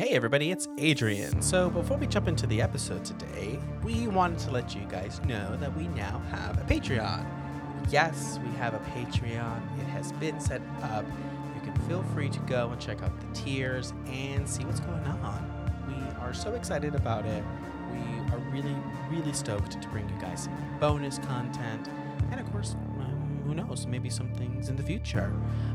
Hey everybody, it's Adrian. So before we jump into the episode today, we wanted to let you guys know that we now have a Patreon. Yes, we have a Patreon. It has been set up. You can feel free to go and check out the tiers and see what's going on. We are so excited about it. We are really, really stoked to bring you guys some bonus content and of course, who knows, maybe some things in the future.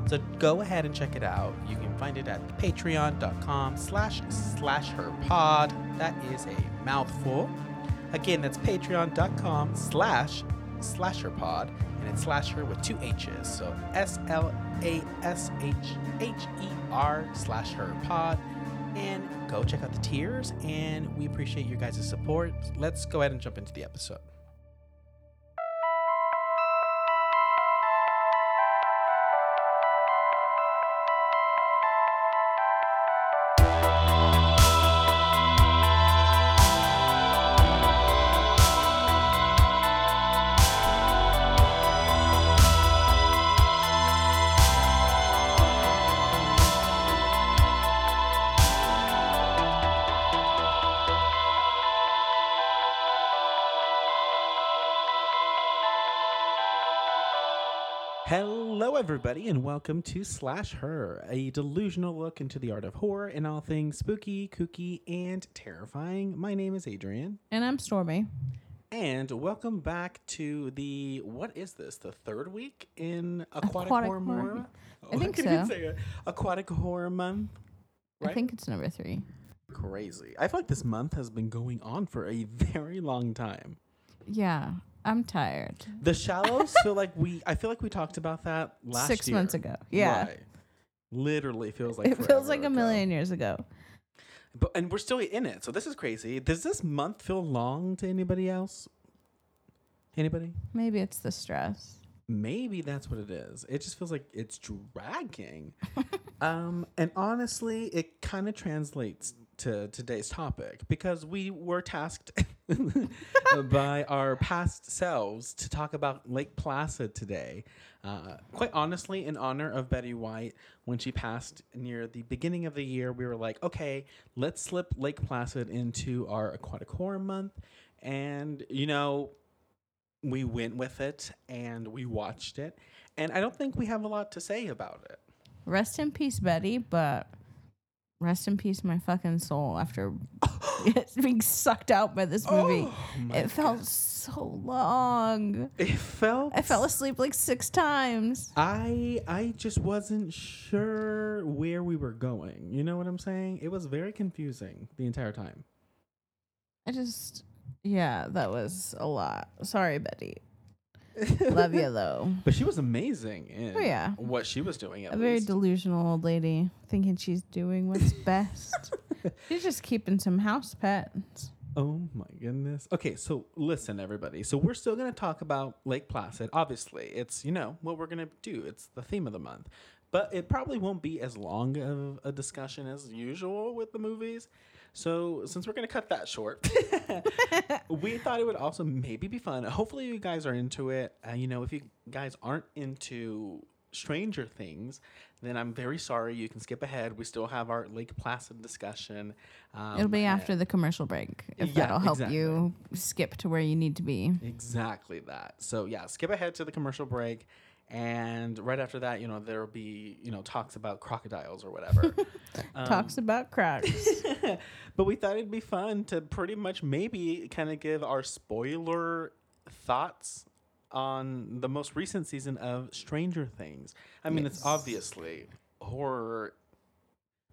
So go ahead and check it out. You can find it at patreon.com slash slash her pod. That is a mouthful. Again, that's patreon.com slash slasher pod and it's slasher with two H's. So S L A S H H E R slash her pod. And go check out the tiers and we appreciate your guys' support. Let's go ahead and jump into the episode. Hello, everybody, and welcome to Slash Her, a delusional look into the art of horror and all things spooky, kooky, and terrifying. My name is Adrian, And I'm Stormy. and welcome back to the what is this? The third week in Aquatic, Aquatic Horror Horror. Month? I think even so. say. Aquatic Horror Month. I think it's number three. Crazy. I feel like this month has been going on for a very long time. Yeah, I'm tired. The Shallows feel like we. I feel like we talked about that last Six year. months ago. Yeah. Right. Literally feels like it feels like a ago. million years ago. But and we're still in it, so this is crazy. Does this month feel long to anybody else? Anybody? Maybe it's the stress. Maybe that's what it is. It just feels like it's dragging. um, and honestly, it kind of translates to today's topic because we were tasked by our past selves to talk about Lake Placid today. Uh, quite honestly, in honor of Betty White, when she passed near the beginning of the year, we were like, okay, let's slip Lake Placid into our aquatic horror month. And, you know, we went with it and we watched it. And I don't think we have a lot to say about it. Rest in peace, Betty, but rest in peace, my fucking soul after being sucked out by this oh movie. Oh it felt so long. It felt. I fell asleep like six times. I I just wasn't sure where we were going. You know what I'm saying? It was very confusing the entire time. I just, yeah, that was a lot. Sorry, Betty. Love you though. But she was amazing in Oh, yeah. what she was doing. At A very least. delusional old lady thinking she's doing what's best. she's just keeping some house pets. Oh my goodness. Okay, so listen, everybody. So we're still going to talk about Lake Placid. Obviously, it's, you know, what we're going to do. It's the theme of the month. But it probably won't be as long of a discussion as usual with the movies. So since we're going to cut that short, we thought it would also maybe be fun. Hopefully, you guys are into it. Uh, you know, if you guys aren't into Stranger Things, then I'm very sorry. You can skip ahead. We still have our Lake Placid discussion. Um, It'll be after the commercial break if Yeah, that'll help exactly. you skip to where you need to be. Exactly that. So yeah, skip ahead to the commercial break, and right after that, you know, there will be you know talks about crocodiles or whatever. Um, Talks about crocs. but we thought it'd be fun to pretty much maybe kind of give our spoiler thoughts on the most recent season of Stranger Things. I mean, it's obviously horror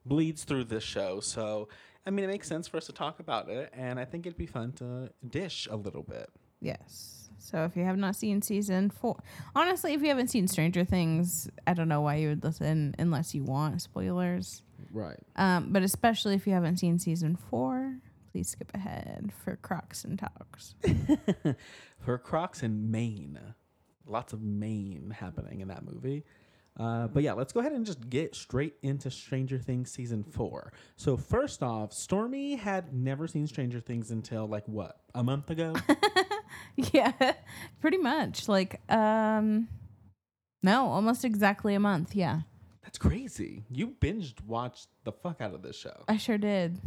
bleeds through this show, so I mean, it makes sense for us to talk about it, and I think it'd be fun to dish a little bit. yes. So if you have not seen season four, honestly, if you haven't seen Stranger Things, I don't know why you would listen unless you want spoilers. Right. Um, but especially if you haven't seen season four, please skip ahead for Crocs and Talks. for Crocs and Maine. Lots of Maine happening in that movie. Uh, but yeah, let's go ahead and just get straight into Stranger Things season four. So first off, Stormy had never seen Stranger Things until like what a month ago. yeah, pretty much. Like, um, no, almost exactly a month. Yeah. That's crazy. You binged watched the fuck out of this show. I sure did.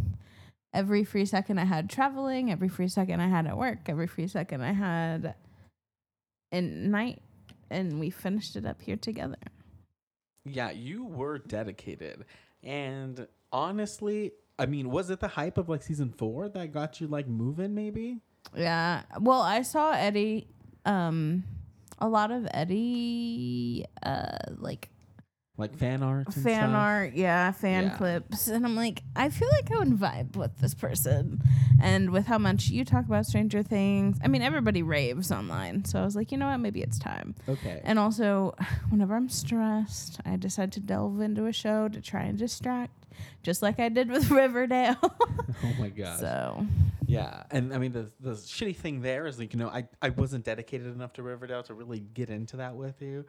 Every free second I had traveling, every free second I had at work, every free second I had in night, and we finished it up here together. Yeah, you were dedicated. And honestly, I mean, was it the hype of like season four that got you like moving maybe? Yeah. Well, I saw Eddie, um, a lot of Eddie, uh, like Like fan art and fan stuff? art, yeah, fan Yeah. clips, and I'm like, I feel like I would vibe with this person, and with how much you talk about Stranger Things. I mean, everybody raves online, so I was like, you know what, maybe it's time. Okay. And also, whenever I'm stressed, I decide to delve into a show to try and distract, just like I did with Riverdale. oh my god so Yeah, and I mean the the shitty thing there is like you know I I wasn't dedicated enough to Riverdale to really get into that with you,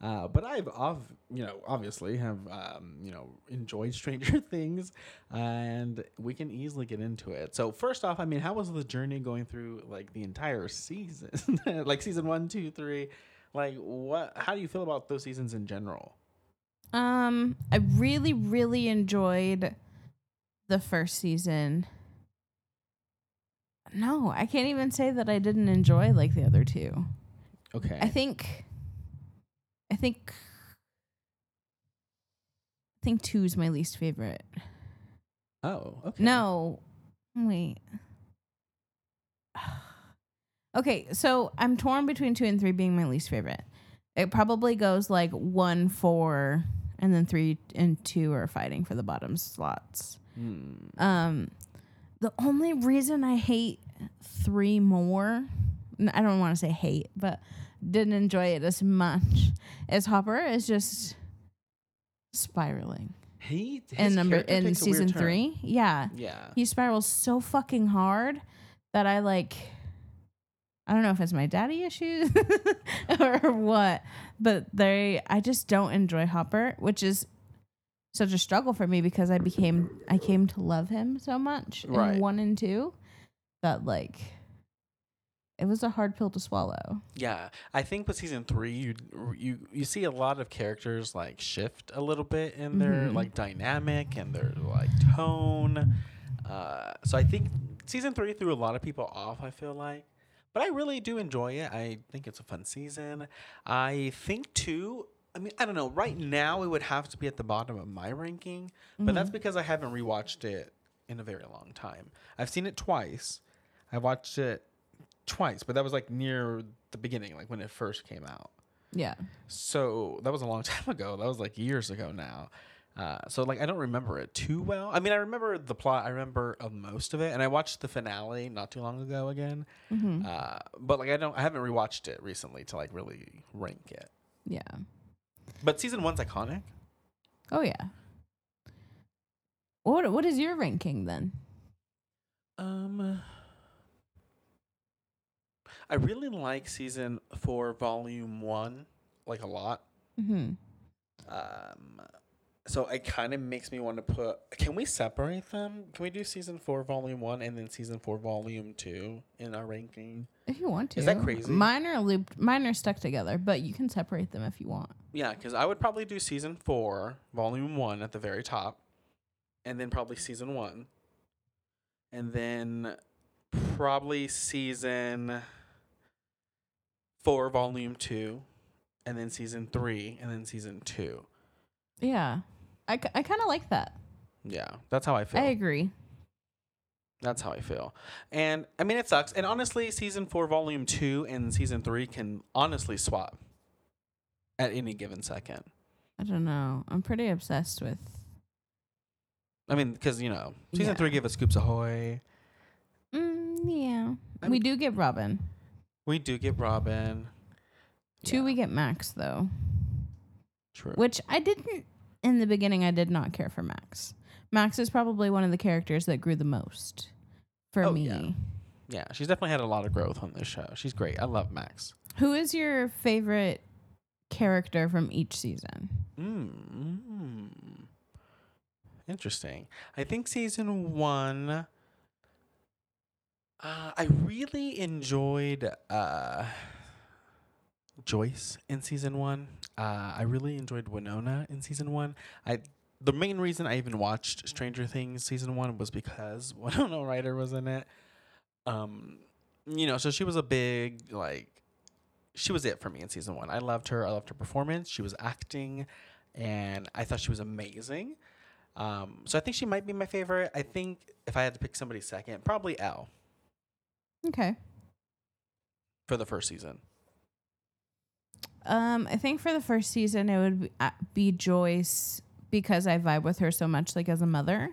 uh, but I've ov- you know obviously have um, you know enjoyed Stranger Things, and we can easily get into it. So first off, I mean, how was the journey going through like the entire season, like season one, two, three, like what? How do you feel about those seasons in general? Um, I really, really enjoyed the first season. No, I can't even say that I didn't enjoy like the other two. Okay, I think, I think, I think two is my least favorite. oh okay No, wait. Okay, so I'm torn between two and three being my least favorite. It probably goes like one, four, and then three and two are fighting for the bottom slots. Hmm. Um, the only reason I hate three more, I don't want to say hate, but didn't enjoy it as much as Hopper is just spiraling He in number in season three. Yeah, Yeah. he spirals so fucking hard that I like. I don't know if it's my daddy issues or what, but they I just don't enjoy Hopper, which is such a struggle for me because I became I came to love him so much Right. in one and two that like it was a hard pill to swallow. Yeah, I think with season three, you you you see a lot of characters like shift a little bit in their Mhm. like dynamic and their like tone. Uh, so I think season three threw a lot of people off. I feel like, but I really do enjoy it. I think it's a fun season. I think two. I mean, I don't know. Right now, it would have to be at the bottom of my ranking, but that's because I haven't rewatched it in a very long time. I've seen it twice. I watched it twice, but that was like near the beginning, like when it first came out. Yeah. So that was a long time ago. That was like years ago now. Uh, so like I don't remember it too well. I mean, I remember the plot. I remember of most of it, and I watched the finale not too long ago again. hmm Uh, but like I don't, I haven't rewatched it recently to like really rank it. Yeah. But season one's iconic. Oh yeah. What what is your ranking then? Um, I really like season four, volume one, like a lot. Mm-hmm. Um, so it kind of makes me want to put. Can we separate them? Can we do season four, volume one, and then season four, volume two in our ranking? If you want to. Is that crazy? Mine are looped. Mine are stuck together, but you can separate them if you want. Yeah, because I would probably do season four, volume one at the very top, and then probably season one, and then probably season four, volume two, and then season three, and then season two. Yeah. I, I kind of like that. Yeah, that's how I feel. I agree. That's how I feel. And I mean, it sucks. And honestly, season four, volume two, and season three can honestly swap at any given second. I don't know. I'm pretty obsessed with. I mean, because, you know, season Yeah. three gave us Scoops Ahoy. Mm, yeah. I we do get Robin. We do get Robin. Two, Yeah, we get Max, though. True. Which I didn't. In the beginning, I did not care for Max. Max is probably one of the characters that grew the most for Oh, me. yeah. yeah, she's definitely had a lot of growth on this show. She's great. I love Max. Who is your favorite character from each season? Mm. Interesting. I think season one. Uh, I really enjoyed uh, Joyce in season one. Uh, I really enjoyed Winona in season one. I the main reason I even watched Stranger Things season one was because Winona Ryder was in it. Um, you know, so she was a big like, she was it for me in season one. I loved her. I loved her performance. She was acting, and I thought she was amazing. Um, so I think she might be my favorite. I think if I had to pick somebody second, probably El Okay. for the first season. Um, I think for the first season it would be, uh, Joyce because I vibe with her so much, like as a mother.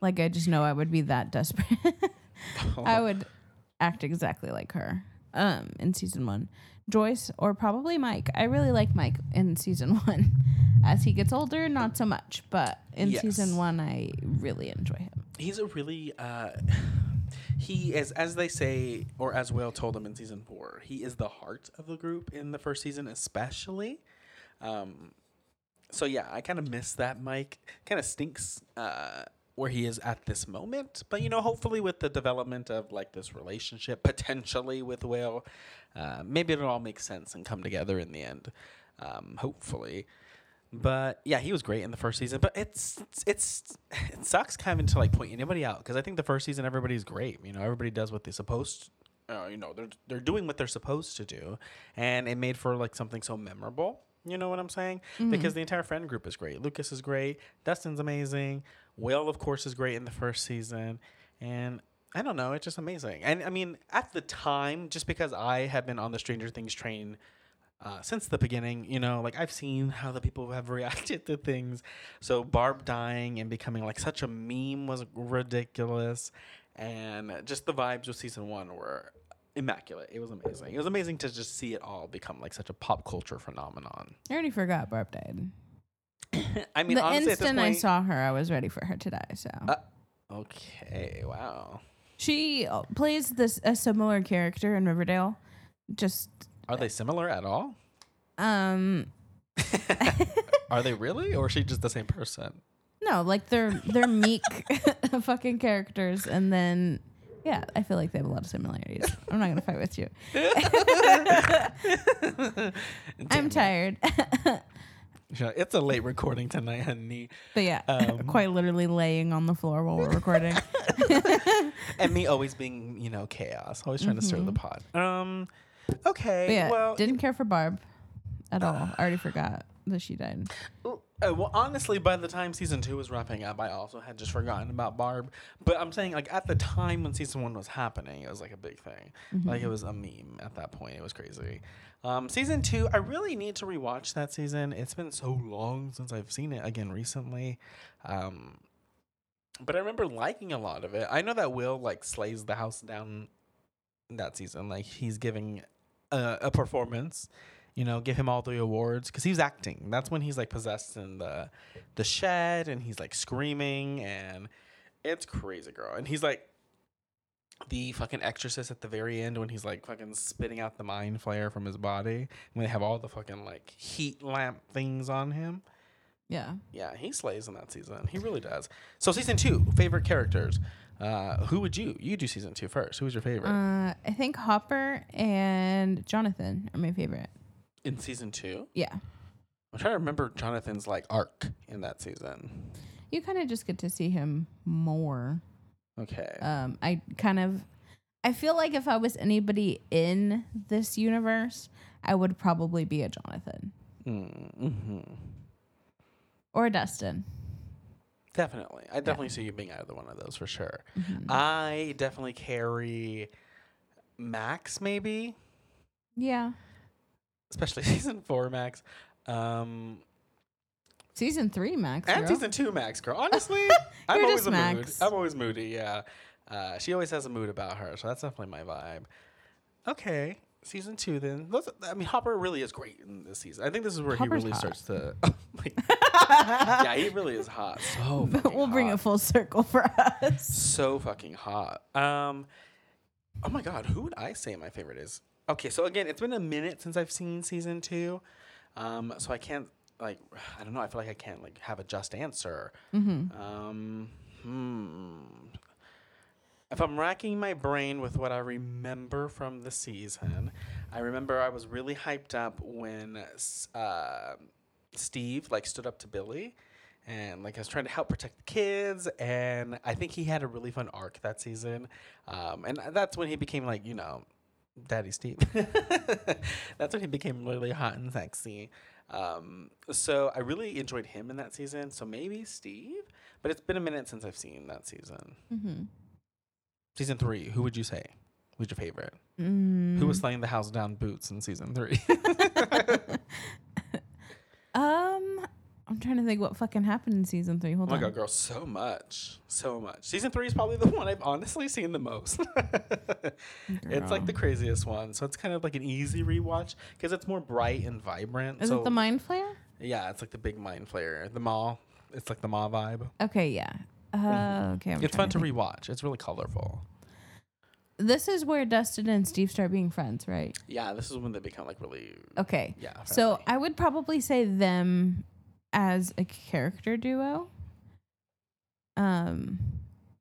Like I just know I would be that desperate. I would act exactly like her. Um, in season one, Joyce or probably Mike. I really like Mike in season one. As he gets older, not so much, but in Yes. season one, I really enjoy him. he's a really uh he is as they say or as will told him in season four he is the heart of the group in the first season especially. Um so yeah i kind of miss that mike. Kind of stinks uh where he is at this moment. But you know hopefully with the development of like this relationship potentially with will uh, maybe it'll all make sense and come together in the end. Um hopefully but yeah, he was great in the first season. But it's it's it sucks kind of to like point anybody out because I think the first season everybody's great. You know, everybody does what they're supposed. Uh, you know, they're they're doing what they're supposed to do, and it made for like something so memorable. You know what I'm saying? Because the entire friend group is great. Lucas is great. Dustin's amazing. Will, of course, is great in the first season, and I don't know, it's just amazing. And I mean, at the time, just because I have been on the Stranger Things train uh, since the beginning. You know, like I've seen how the people have reacted to things. So Barb dying and becoming like such a meme was ridiculous, and just the vibes with season one were immaculate. It was amazing. It was amazing to just see it all become like such a pop culture phenomenon. I already forgot Barb died. I mean, the honestly, instant I saw her, I was ready for her to die. So Uh, okay, wow. she plays this a similar character in Riverdale. Just Are they similar at all? um Are they really, or is she just the same person? no, like they're they're meek fucking characters, and then yeah, I feel like they have a lot of similarities. I'm not gonna fight with you. I'm tired, It's a late recording tonight, honey. but yeah, Um, quite literally laying on the floor while we're recording. and me always being, you know, chaos, always trying to stir the pot. Um, okay, But yeah, well, didn't care for Barb at all. I already forgot that she died. uh, well, honestly, by the time season two was wrapping up, I also had just forgotten about Barb. But I'm saying, like, at the time when season one was happening, it was like a big thing. Like, it was a meme at that point. It was crazy. Um, season two, I really need to rewatch that season. It's been so long since I've seen it again recently. Um, but I remember liking a lot of it. I know that Will like slays the house down that season. Like he's giving a, a performance. You know, give him all the awards because he's acting. That's when he's like possessed in the the shed and he's like screaming and it's crazy, girl. And he's like the fucking exorcist at the very end when he's like fucking spitting out the mind flayer from his body when they have all the fucking like heat lamp things on him. Yeah. Yeah, he slays in that season. He really does. So season two, favorite characters. Uh, who would you? You do season two first. Who was your favorite Uh, I think Hopper and Jonathan are my favorite. in season two? Yeah. I'm trying to remember Jonathan's like arc in that season. You kind of just get to see him more. Okay. Um, I kind of, I feel like if I was anybody in this universe, I would probably be a Jonathan mm-hmm. or a Dustin. Definitely, I definitely see you being either one of those for sure. Mm-hmm. I definitely carry Max, maybe, Yeah. especially season four Max. Um, Season three, Max. and girl. season two Max, girl. Honestly, I'm always a mood. Max. I'm always moody. Yeah, uh, she always has a mood about her, so that's definitely my vibe. Okay, season two then. Those, I mean, Hopper really is great in this season. I think this is where Hopper's he really hot. starts to. yeah, he really is hot. So But we'll bring hot. it full circle for us. so fucking hot. Um, oh my god, who would I say my favorite is? Okay, so again, it's been a minute since I've seen season two, um, so I can't like I don't know. I feel like I can't like have a just answer. Mm-hmm. Um, hmm. If I'm racking my brain with what I remember from the season, I remember I was really hyped up when uh, Steve like stood up to Billy and like I was trying to help protect the kids and I think he had a really fun arc that season. Um, and that's when he became like, you know, Daddy Steve. that's when he became really hot and sexy. Um, so I really enjoyed him in that season. So maybe Steve, but it's been a minute since I've seen that season. Mm-hmm. Season three, who would you say was your favorite? Mm. Who was slaying the house down boots in season three? Um, I'm trying to think what fucking happened in season three. Hold oh my on. god, girl, so much. So much. Season three is probably the one I've honestly seen the most. it's like the craziest one. So it's kind of like an easy rewatch because it's more bright and vibrant. Is so it the mind flayer? Yeah, it's like the big mind flayer, The mall. It's like the mall vibe. Okay, yeah. Uh, okay, I'm it's fun to think. rewatch. It's really colorful. This is where Dustin and Steve start being friends, right? Yeah, this is when they become like really. Okay. Yeah. So. I would probably say them as a character duo. Um,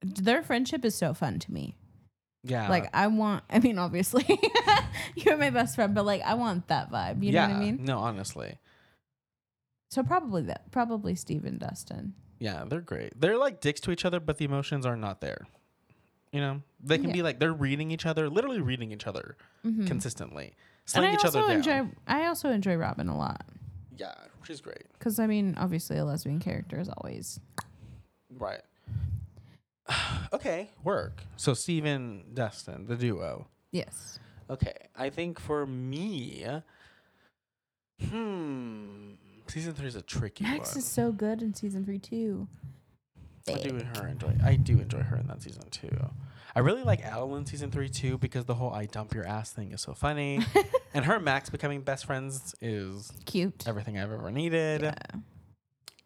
their friendship is so fun to me. yeah, Like I want. I mean, obviously, you're my best friend, but like I want that vibe. You yeah, know what I mean? No, honestly, So probably that. Probably Steve and Dustin. Yeah, they're great. They're like dicks to each other, but the emotions are not there. You know, they can Yeah. be like they're reading each other, literally reading each other Mhm. consistently, slowing I each also other down. enjoy. I also enjoy Robin a lot yeah, she's great. because I mean, obviously, a lesbian character is always Right. okay, work. So Steven, Dustin, the duo. yes. Okay, I think for me, hmm, season three is a tricky Max one. is so good in season three too. I do her enjoy. I do enjoy her in that season too. I really like El in season three too because the whole "I dump your ass" thing is so funny, and her and Max becoming best friends is Cute. everything I've ever needed. Yeah.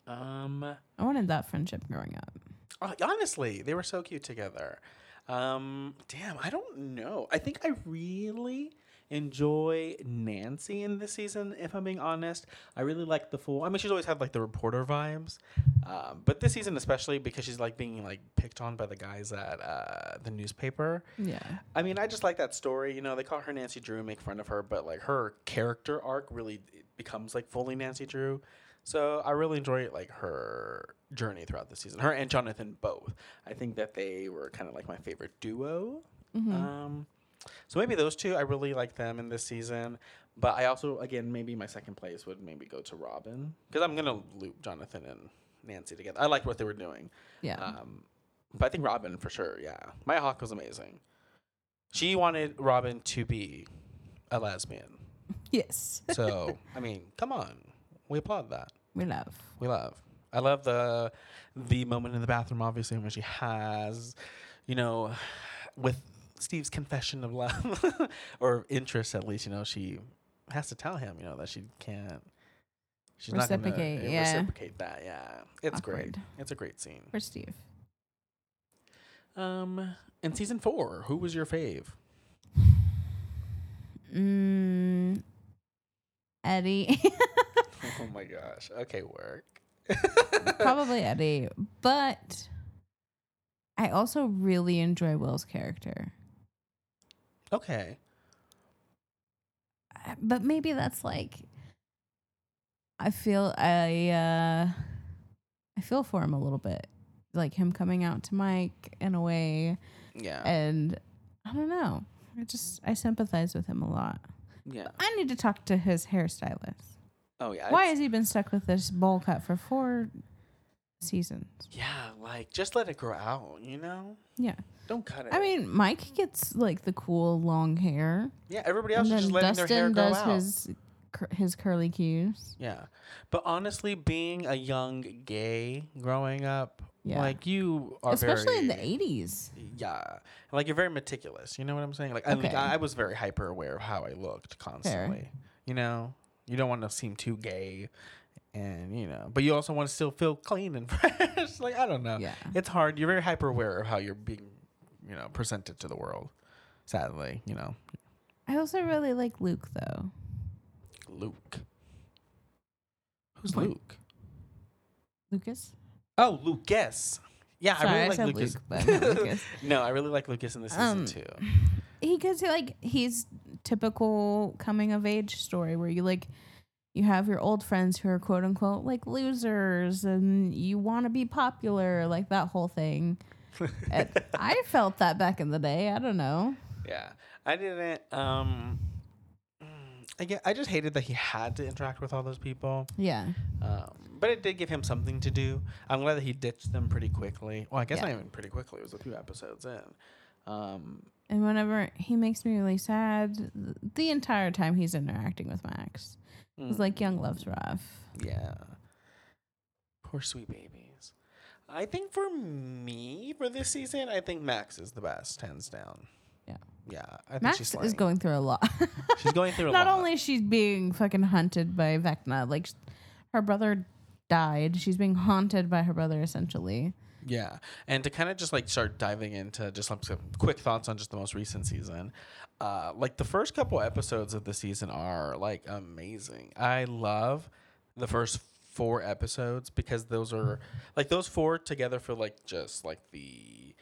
Um, I wanted that friendship growing up. uh, honestly, they were so cute together. Um, damn, I don't know. I think I really enjoy Nancy in this season. If I'm being honest, I really like the full. I mean, she's always had like the reporter vibes, um, but this season especially because she's like being like picked on by the guys at uh, the newspaper. Yeah. I mean, I just like that story. You know, they call her Nancy Drew, make fun of her, but like her character arc really becomes like fully Nancy Drew. So I really enjoy like her journey throughout the season. Her and Jonathan both. I think that they were kind of like my favorite duo. Mhm. Um, so maybe those two, I really like them in this season. But I also, again, maybe my second place would maybe go to Robin because I'm gonna loop Jonathan and Nancy together. I liked what they were doing. yeah. Um, but I think Robin for sure. Yeah, Maya Hawke was amazing. She wanted Robin to be a lesbian. yes. So I mean, come on, we applaud that. we love. We love. I love the the moment in the bathroom, obviously, when she has, you know, with Steve's confession of love or interest, at least, you know, she has to tell him, you know, that she can't. She's not Reciprocate, gonna uh, yeah. reciprocate that. Yeah, it's great. It's a great scene. For Steve. Um, in season four, who was your fave? Mm, Eddie. oh my gosh. Okay, work. Probably Eddie. But I also really enjoy Will's character. Okay. But maybe that's like I feel I uh I feel for him a little bit. Like him coming out to Mike in a way Yeah. and I don't know. I just I sympathize with him a lot. yeah. I need to talk to his hairstylist. Oh yeah. Why has he been stuck with this bowl cut for four seasons? Yeah, like just let it grow out. You know. Yeah. Don't cut it. I mean, Mike gets like the cool long hair. yeah. Everybody else is just letting their hair Dustin grow does out. his cur- his curly cues. Yeah. But honestly, being a young gay growing up, Yeah. like you are Especially in the 80s. Yeah. Like you're very meticulous. You know what I'm saying? Like I, Okay. I was very hyper aware of how I looked constantly. You know, you don't want to seem too gay, and you know, but you also want to still feel clean and fresh. like I don't know. Yeah. It's hard. You're very hyper aware of how you're being, you know, presented to the world. Sadly, you know, I also really like Luke though. Luke. Who's Point. Luke? Lucas? Oh, Lucas. Yeah, Sorry, I really I like said Lucas. Luke, Lucas. no, I really like Lucas in this season Um, too. He he like he's typical coming of age story where you like you have your old friends who are quote unquote like losers and you want to be popular, like that whole thing. I felt that back in the day. I don't know. Yeah, I didn't. Um, I get, I just hated that he had to interact with all those people. Yeah. Um, but it did give him something to do. I'm glad that he ditched them pretty quickly. Well, I guess Yeah. not even pretty quickly. It was a few episodes in. Um, And whenever he makes me really sad, the entire time he's interacting with Max, it's mm, like young love's rough. yeah, poor sweet babies. I think for me for this season, I think Max is the best, hands down. Yeah. Yeah, I think Max she's is going through a lot. She's going through a Not lot. Not only is she being fucking hunted by Vecna, like her brother died. She's being haunted by her brother essentially. Yeah, and to kind of just like start diving into just like some quick thoughts on just the most recent season. Uh, like the first couple episodes of the season are like amazing. I love the first four episodes because those are like those four together for like just like the.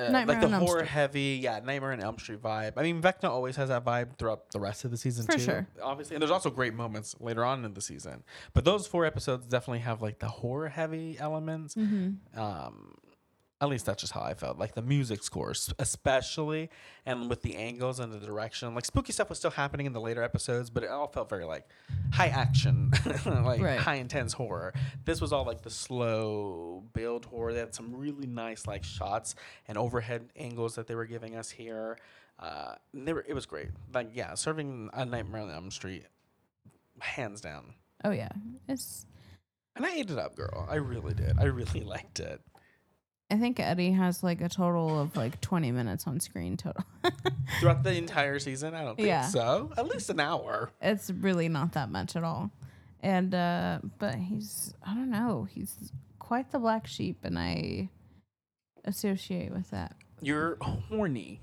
Uh, Nightmare like the Elm horror Street. heavy, yeah, Nightmare on Elm Street vibe. I mean, Vecna always has that vibe throughout the rest of the season For too. sure. Obviously, and there's also great moments later on in the season. But those four episodes definitely have like the horror heavy elements Mm-hmm. um at least that's just how I felt. Like the music scores, especially, and with the angles and the direction. Like spooky stuff was still happening in the later episodes, but it all felt very like high action, like Right. high intense horror. This was all like the slow build horror. They had some really nice like shots and overhead angles that they were giving us here. Uh, they were, it was great. Like yeah, serving a Nightmare on Elm Street, hands down. Oh yeah, it's. And I ate it up, girl. I really did. I really liked it. I think Eddie has like a total of like 20 minutes on screen total. throughout the entire season? I don't think Yeah. so. At least an hour. it's really not that much at all. And uh but he's I don't know, he's quite the black sheep and I associate with that. You're horny.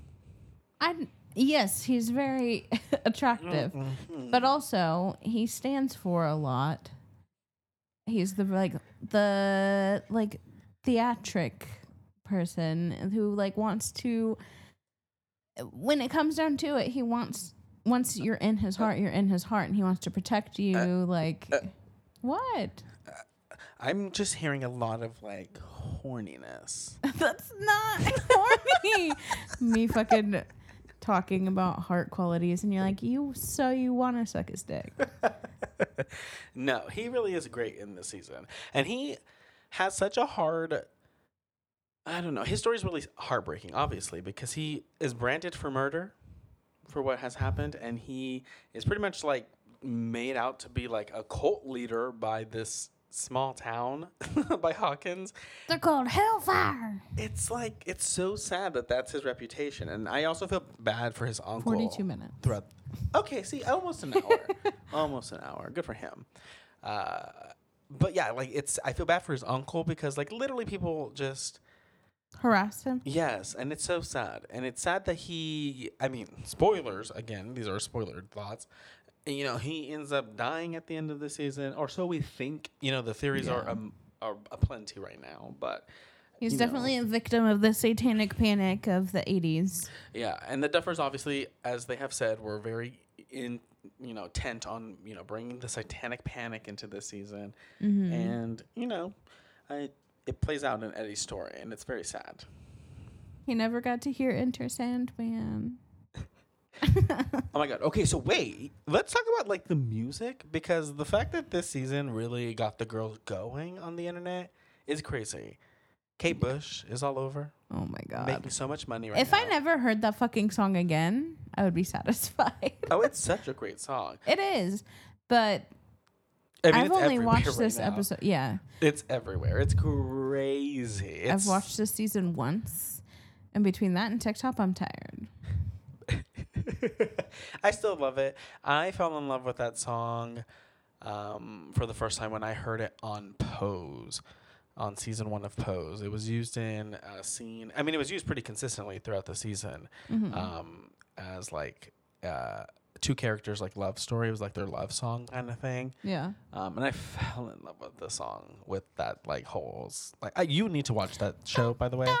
I yes, he's very attractive, Mhm. but also he stands for a lot. He's the like the like theatric person who like wants to when it comes down to it, he wants once you're in his heart, you're in his heart and he wants to protect you like uh, what? I'm just hearing a lot of like horniness. That's not horny. Me fucking talking about heart qualities, and you're like, you so you want to suck his dick? no, he really is great in this season. And he has such a hard I don't know. His story is really heartbreaking, obviously, because he is branded for murder for what has happened, and he is pretty much like made out to be like a cult leader by this small town by Hawkins. They're called Hellfire. It's like it's so sad that that's his reputation, and I also feel bad for his uncle. Forty-two minutes. throughout. Okay, see, almost an hour, almost an hour. Good for him. Uh, but yeah, like it's. I feel bad for his uncle because like literally people just Harass him. yes, and it's so sad, and it's sad that he. I mean, spoilers again. These are spoiler thoughts. You know, he ends up dying at the end of the season, or so we think. You know, the theories are Yeah. um, are aplenty right now, but He's you know. definitely a victim of the satanic panic of the 80s. Yeah, and the Duffers obviously, as they have said, were very in you know tent on you know bringing the satanic panic into this season, Mm-hmm. and you know, I, it plays out in Eddie's story, and it's very sad. He never got to hear Enter Sandman. Oh my god. Okay, so wait, let's talk about like the music because the fact that this season really got the girls going on the internet is crazy. Kate Bush is all over, Oh my god. making so much money right if now. I never heard that fucking song again, I would be satisfied. oh, it's such a great song. it is. But I mean, it's only watched right this now. episode. Yeah. It's everywhere. It's crazy. It's, I've watched this season once. And between that and TikTok, I'm tired. I still love it. I fell in love with that song um, for the first time when I heard it on Pose, on season one of Pose. It was used in a scene. I mean, it was used pretty consistently throughout the season Mm-hmm. um, as like uh, two characters, like love story. It was like their love song kind of thing. Yeah. Um, and I fell in love with the song with that like whole s- like I, you need to watch that show by the way.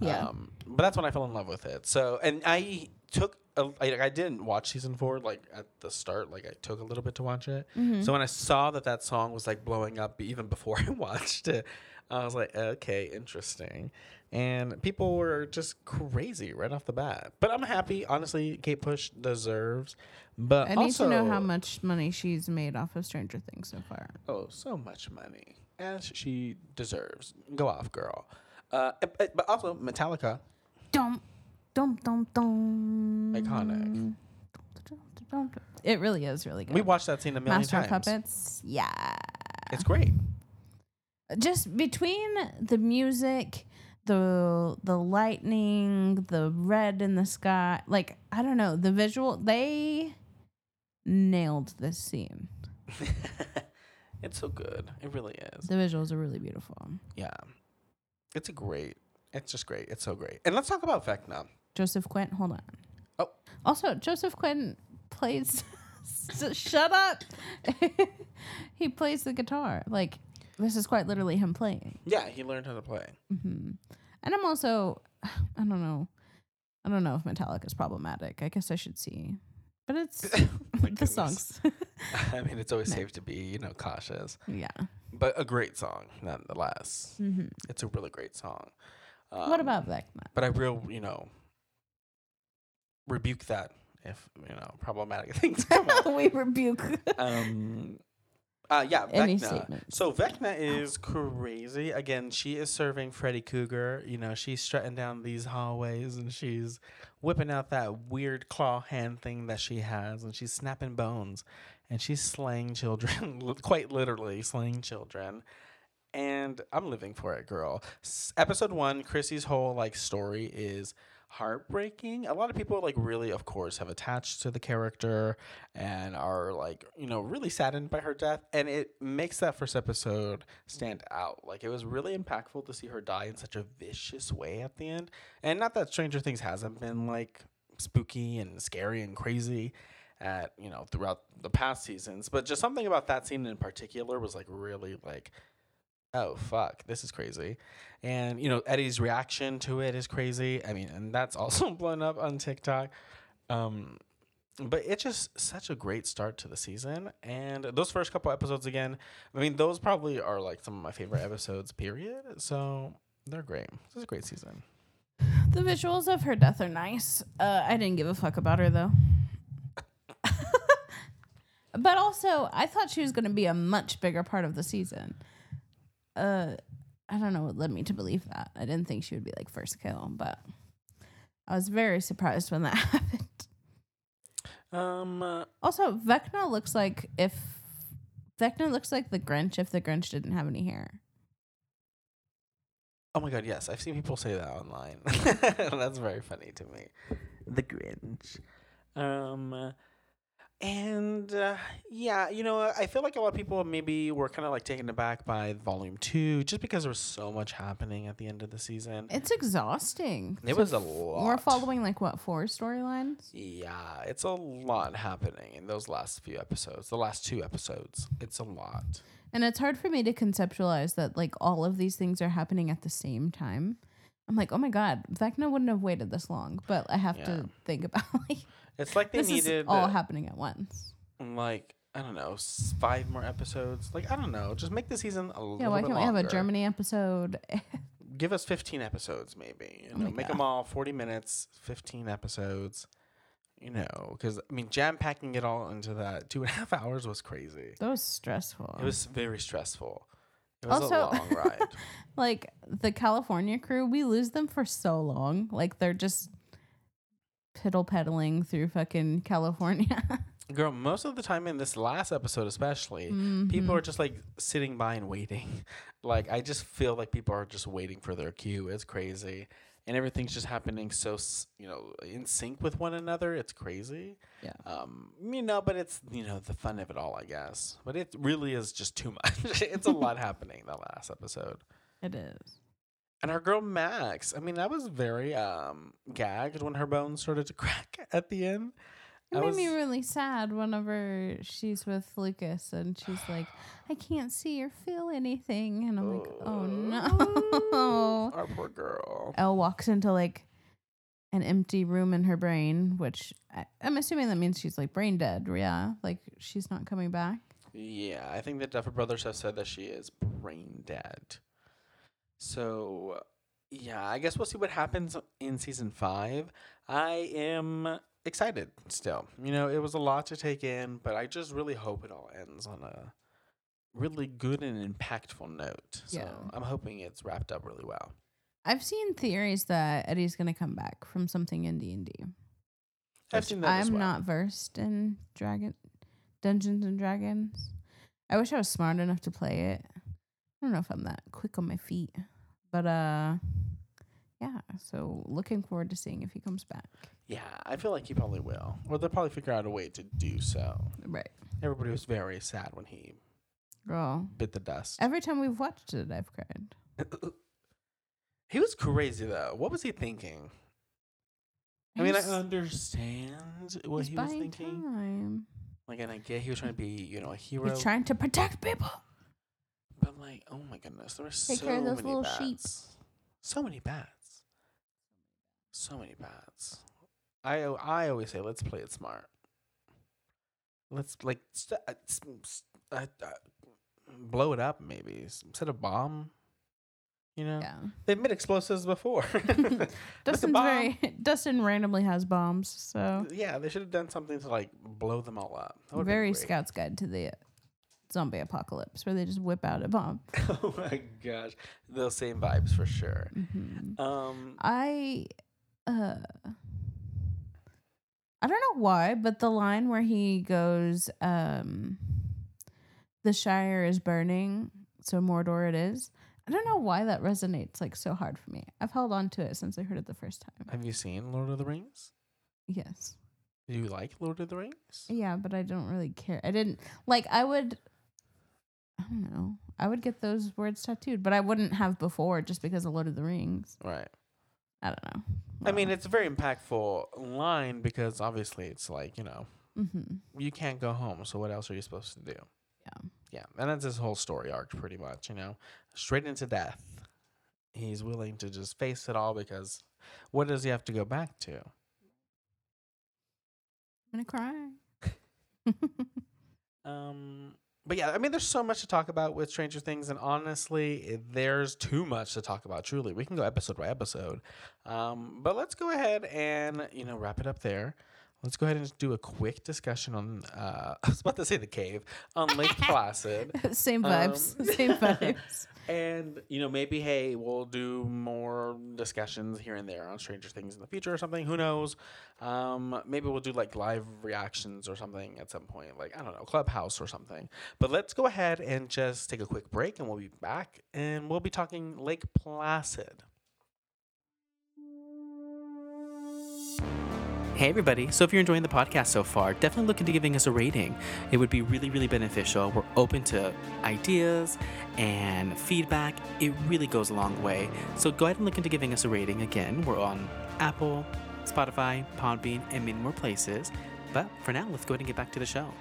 Yeah. Um, but that's when I fell in love with it. So, and I took I, I didn't watch season four like at the start. Like I took a little bit to watch it. Mhm. So when I saw that that song was like blowing up even before I watched it, I was like, okay, interesting. And people were just crazy right off the bat. But I'm happy. Honestly, Kate Bush deserves. But I need also, to know how much money she's made off of Stranger Things so far. Oh, so much money, as she deserves. Go off, girl. Uh, but also Metallica. Dum, dum, dum, dum. Iconic. It really is really good. We watched that scene a million Master times. Puppets. Yeah. It's great. Just between the music, the the lightning, the red in the sky, like I don't know, the visual they nailed this scene. it's so good. It really is. The visuals are really beautiful. Yeah. It's a great. It's just great. It's so great. And let's talk about Vecna. Joseph Quinn, hold on. Oh. Also, Joseph Quinn plays. shut up. he plays the guitar. Like this is quite literally him playing. Yeah, he learned how to play. hmm And I'm also, I don't know, I don't know if Metallica is problematic. I guess I should see, but it's the songs. I mean, it's always No. safe to be, you know, cautious. yeah. But a great song, nonetheless. hmm It's a really great song. Um, what about Vecna? But I real, you know, rebuke that if you know problematic things come up. we rebuke. um, uh, yeah, Any Vecna. statements. So Vecna is crazy. Again, she is serving Freddy Krueger. You know, she's strutting down these hallways and she's whipping out that weird claw hand thing that she has, and she's snapping bones, and she's slaying children, quite literally slaying children. And I'm living for it, girl. S- episode one, Chrissy's whole like story is heartbreaking. A lot of people like really, of course, have attached to the character and are like, you know, really saddened by her death. And it makes that first episode stand out. Like it was really impactful to see her die in such a vicious way at the end. And not that Stranger Things hasn't been like spooky and scary and crazy at, you know, throughout the past seasons, but just something about that scene in particular was like really like oh fuck. This is crazy. And you know eddie's reaction to it is crazy. I mean and that's also blown up on tiktok. Um but it's just such a great start to the season. And those first couple episodes again i mean those probably are like some of my favorite episodes period. So they're great. This is a great season. The visuals of her death are nice. Uh, I didn't give a fuck about her though. but also, I thought she was going to be a much bigger part of the season. Uh, I don't know what led me to believe that. I didn't think she would be like first kill, but I was very surprised when that happened. um uh, Also, Vecna looks like if Vecna looks like the Grinch if the Grinch didn't have any hair. oh my god yes i've seen people say that online that's very funny to me the grinch um and uh, yeah, you know, I feel like a lot of people maybe were kind of like taken aback by volume two, just because there was so much happening at the end of the season. It's exhausting. It was a lot. We're following like what four storylines? Yeah, it's a lot happening in those last few episodes. The last two episodes, it's a lot. And it's hard for me to conceptualize that like all of these things are happening at the same time. I'm like, oh my god, Vecna wouldn't have waited this long. But I have Yeah. to think about like It's like they this needed is all happening at once. like I don't know, five more episodes. Like I don't know, just make the season a little Yeah, why can't we have a. Germany episode? Give us fifteen episodes, maybe. You Oh know, my make God. them all forty minutes, fifteen episodes. You know, because I mean, jam packing it all into that two and a half hours was crazy. that was stressful. It was very stressful. It was Also- a long ride. like the California crew, we lose them for so long. Like they're just piddle peddling through fucking California. Girl, most of the time in this last episode, especially, people Mhm. are just like sitting by and waiting. Like I just feel like people are just waiting for their cue. It's crazy, and everything's just happening so you know in sync with one another. It's crazy. Yeah. Um. You know, but it's you know the fun of it all, I guess. But it really is just too much. it's a lot happening the last episode. It is. And our girl Max. I mean, I was very um gagged when her bones started to crack at the end. It I made me really sad whenever she's with Lucas and she's like, I can't see or feel anything. And I'm like, oh no. Our poor girl. El walks into like an empty room in her brain, which I, I'm assuming that means she's like brain dead. Yeah, like she's not coming back. Yeah, I think the Duffer Brothers have said that she is brain dead. So, yeah, I guess we'll see what happens in season five. I am excited still. You know, it was a lot to take in, but I just really hope it all ends on a really good and impactful note. So Yeah. I'm hoping it's wrapped up really well. I've seen theories that Eddie's gonna come back from something in D and D. I've seen that as I'm well. not versed in Dragon Dungeons and Dragons. I wish I was smart enough to play it. I don't know if I'm that quick on my feet, but uh, yeah. So looking forward to seeing if he comes back. Yeah, I feel like he probably will. Or they'll probably figure out a way to do so. Right, Everybody was very sad when he girl. bit the dust. Every time we've watched it, I've cried. he was crazy though. What was he thinking? I mean, I understand what he was thinking. time. Like, and I get he was trying to be, you know, a hero. He's trying to protect people. Like, oh my goodness, there were Take so care of those many little bats. sheep. So many bats. So many bats. I I always say, let's play it smart. Let's like st- uh, s- s- uh, uh, blow it up, maybe set a bomb. You know, Yeah. they've made explosives before. Dustin's very Dustin randomly has bombs, so Yeah, they should have done something to like blow them all up. That would've been very. Scout's Guide to the Zombie Apocalypse, where they just whip out a bomb. oh my gosh, those same vibes for sure. hmm Um, I, uh, I don't know why, but the line where he goes, um, "The Shire is burning, so Mordor it is." I don't know why that resonates like so hard for me. I've held on to it since I heard it the first time. have you seen Lord of the Rings? Yes. Do you like Lord of the Rings? Yeah, but I don't really care. I didn't like. I would. I don't know. I would get those words tattooed, but I wouldn't have before just because of Lord of the Rings. Right. I don't know. I mean, it's a very impactful line because obviously it's like you know hmm you can't go home, so what else are you supposed to do? Yeah. Yeah, and that's his whole story arc, pretty much. You know, straight into death. He's willing to just face it all because what does he have to go back to? I'm gonna cry. Um, but yeah, I mean, there's so much to talk about with Stranger Things, and honestly, there's too much to talk about. Truly, we can go episode by episode. Um, but let's go ahead and you know wrap it up there. Let's go ahead and do a quick discussion on. Uh, I was about to say the cave on Lake Placid. Same vibes. Um, Same vibes. And you know, maybe hey, we'll do more discussions here and there on Stranger Things in the future or something. Who knows? Um, maybe we'll do like live reactions or something at some point, like I don't know, Clubhouse or something. But let's go ahead and just take a quick break, and we'll be back, and we'll be talking Lake Placid. Hey, everybody. So, if you're enjoying the podcast so far, definitely look into giving us a rating. It would be really, really beneficial. We're open to ideas and feedback. It really goes a long way. So, go ahead and look into giving us a rating. Again, we're on Apple, Spotify, Podbean, and many more places. But for now, let's go ahead and get back to the show.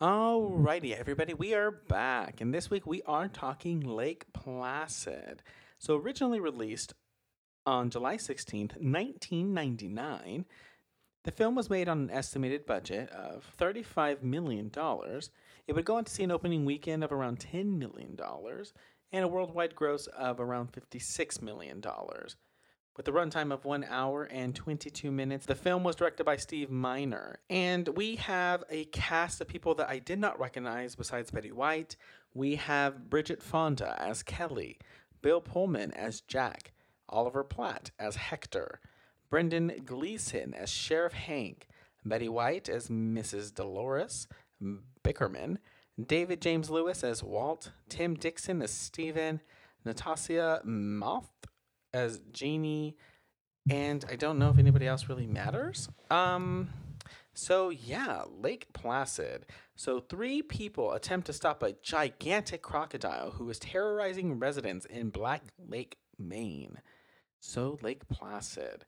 Alrighty, everybody, we are back, and this week we are talking Lake Placid. So, originally released on July 16th, 1999, the film was made on an estimated budget of $35 million. It would go on to see an opening weekend of around $10 million and a worldwide gross of around $56 million. With a runtime of one hour and 22 minutes, the film was directed by Steve Miner. And we have a cast of people that I did not recognize besides Betty White. We have Bridget Fonda as Kelly, Bill Pullman as Jack, Oliver Platt as Hector, Brendan Gleeson as Sheriff Hank, Betty White as Mrs. Dolores Bickerman, David James Lewis as Walt, Tim Dixon as Stephen, Natasha Moth as Jeannie, and I don't know if anybody else really matters. Um, so yeah, Lake Placid. So three people attempt to stop a gigantic crocodile who is terrorizing residents in Black Lake, Maine. So Lake Placid.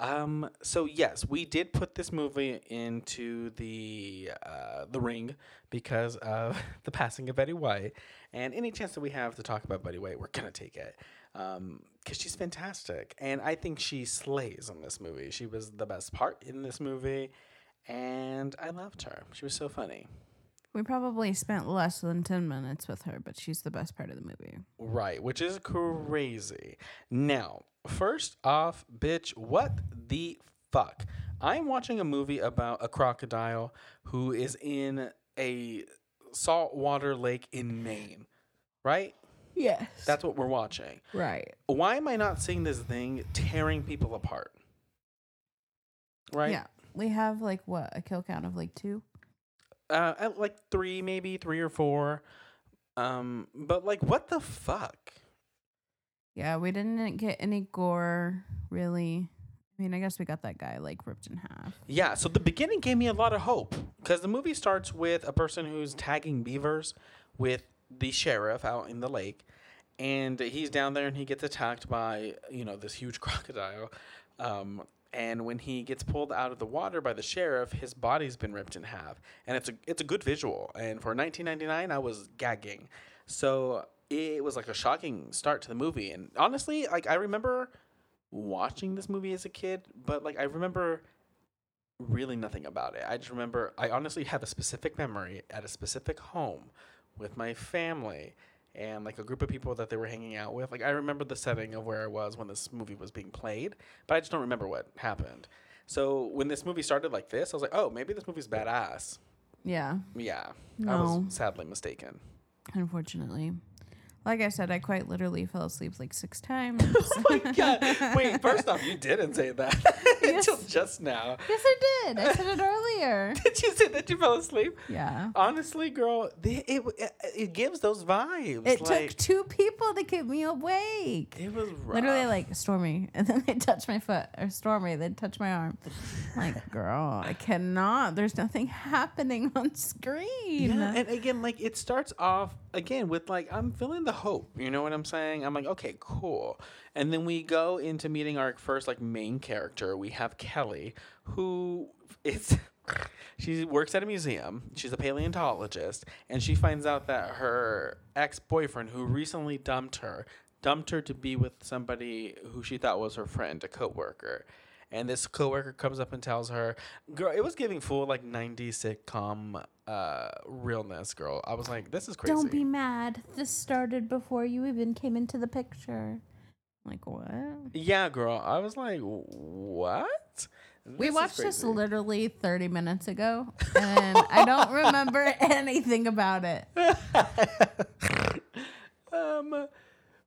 Um, so yes, we did put this movie into the uh, the ring because of the passing of Betty White, and any chance that we have to talk about Betty White, we're gonna take it Um, because she's fantastic, and I think she slays in this movie. She was the best part in this movie, and I loved her. She was so funny. We probably spent less than 10 minutes with her, but she's the best part of the movie. Right, which is crazy. Now, first off, bitch, what the fuck? I'm watching a movie about a crocodile who is in a saltwater lake in Maine, right? Yes. That's what we're watching. right. Why am I not seeing this thing tearing people apart? Right? Yeah. We have like what, a kill count of like two? Uh, at like three, maybe three or four. Um, but like, what the fuck? Yeah, we didn't get any gore really. I mean, I guess we got that guy like ripped in half. Yeah, so the beginning gave me a lot of hope because the movie starts with a person who's tagging beavers with the sheriff out in the lake, and he's down there and he gets attacked by you know this huge crocodile. Um, and when he gets pulled out of the water by the sheriff, his body's been ripped in half, and it's a it's a good visual. And for 1999, I was gagging, so it was like a shocking start to the movie. And honestly, like I remember watching this movie as a kid, but like I remember really nothing about it. I just remember I honestly have a specific memory at a specific home with my family and like a group of people that they were hanging out with. Like I remember the setting of where I was when this movie was being played, but I just don't remember what happened. So when this movie started like this, I was like, "Oh, maybe this movie's badass." Yeah, Yeah, I No. was sadly mistaken. unfortunately. Like I said, I quite literally fell asleep like six times. oh my god! Wait, first off, you didn't say that Yes. until just now. yes, I did. I said it earlier. Did you say that you fell asleep? Yeah. Honestly, girl, the, it, it it gives those vibes. It like, took two people to keep me awake. It was rough. Literally, like Stormy, and then they touch my foot, or Stormy, they touch my arm. Like, girl, I cannot. There's nothing happening on screen. Yeah, and again, like it starts off again with like I'm feeling the hope. You know what I'm saying? I'm like, okay, cool. And then we go into meeting our first like main character. We have Kelly, who is she works at a museum. She's a paleontologist, and she finds out that her ex boyfriend, who recently dumped her, dumped her to be with somebody who she thought was her friend, a coworker. And this coworker comes up and tells her, "Girl, it was giving full like '90s sitcom uh, realness, girl." I was like, "This is crazy." Don't be mad. This started before you even came into the picture. Like, what? yeah, girl. I was like, "What?" We watched this literally 30 minutes ago, and I don't remember anything about it. um,